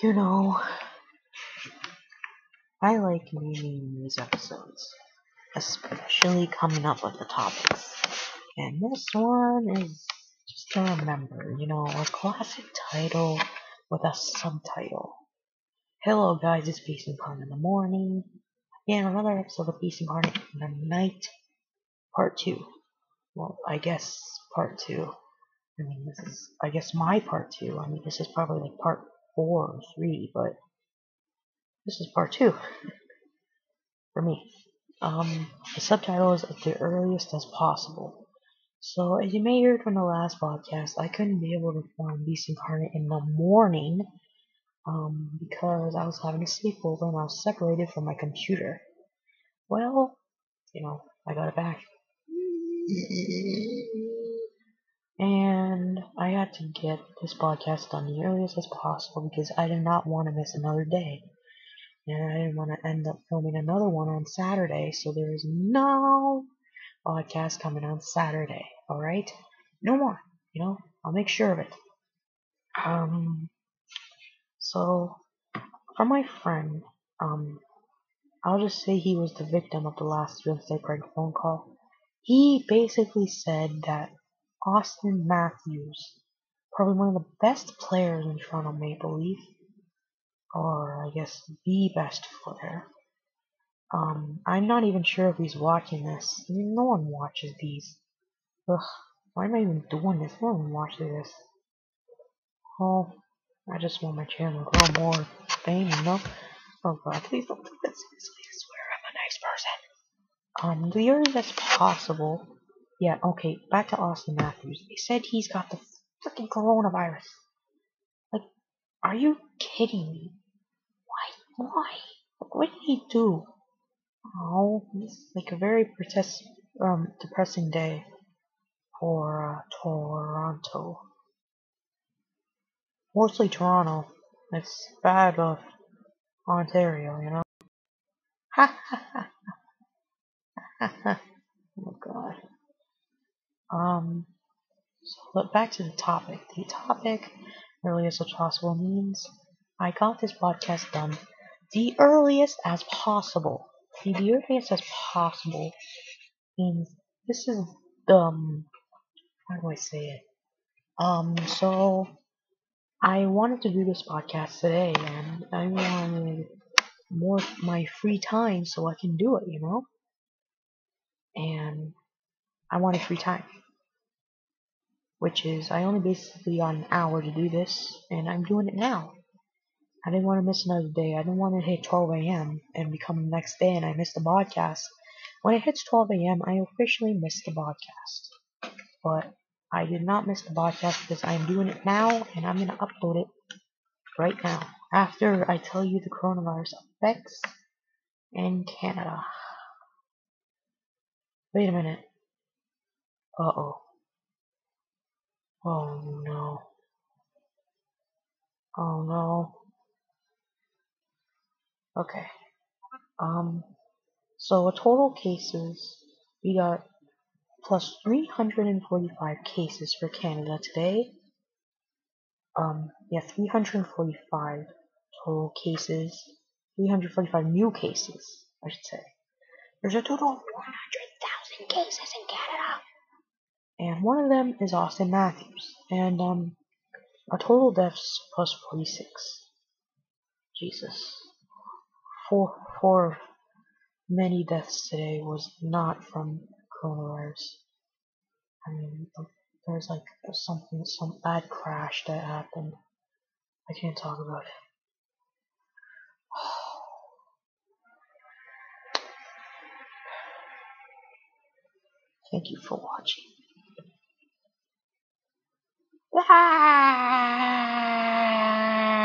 You know, I like naming these episodes, especially coming up with the topics. And this one is just to remember, you know, a classic title with a subtitle. Hello guys, it's Beast Incarnate in the morning. Again, another episode of Beast Incarnate in the night, part two. Well, I guess part two. I mean, this is, I guess, my part two. I mean, this is probably like part four or three, but this is part two for me. Um, the subtitle is at the earliest as possible. So, as you may hear from the last podcast, I couldn't be able to film Beast Incarnate in the morning um, because I was having a sleepover and I was separated from my computer. Well, you know, I got it back. And I had to get this podcast done the earliest as possible because I did not want to miss another day. And I didn't want to end up filming another one on Saturday, so there is no podcast coming on Saturday. Alright? No more. You know, I'll make sure of it. Um, so, from my friend, um, I'll just say he was the victim of the last Wednesday prank phone call. He basically said that Auston Matthews, probably one of the best players in Toronto Maple Leaf, or I guess the best player. Um, I'm not even sure if he's watching this. I mean, no one watches these. Ugh, why am I even doing this? No one watches this. Oh, I just want my channel to grow more fame, you know? Oh god, please don't do this. Please swear I'm a nice person. Um, the earliest possible. Yeah, okay, back to Auston Matthews. They said he's got the freaking coronavirus. Like, are you kidding me? Why? Why? Like, what did he do? Oh, it's like a very protest, um, depressing day for uh, Toronto. Mostly Toronto. It's bad of Ontario, you know. Ha ha ha ha ha. Oh god. Um. So back to the topic. The topic, earliest as possible, means I got this podcast done the earliest as possible. See, the earliest as possible means this is um how do I say it? Um, so I wanted to do this podcast today, and I wanted more my free time so I can do it, you know. And I wanted free time, which is I only basically got an hour to do this, and I'm doing it now. I didn't want to miss another day. I didn't want to hit 12 a.m. and become the next day and I missed the podcast. When it hits 12 a.m., I officially missed the podcast. But I did not miss the podcast because I am doing it now and I'm going to upload it right now after I tell you the coronavirus effects in Canada. Wait a minute. Uh oh. Oh no. Oh no. Okay. Um, so a total cases, we got plus 345 cases for Canada today. Um, yeah, 345 total cases, 345 new cases, I should say. There's a total of 100,000 cases in Canada. And one of them is Auston Matthews. And, um, total deaths plus 46. Jesus. Four, four many deaths today was not from coronavirus. I mean, there's like something, some bad crash that happened. I can't talk about it. Thank you for watching. 嗨。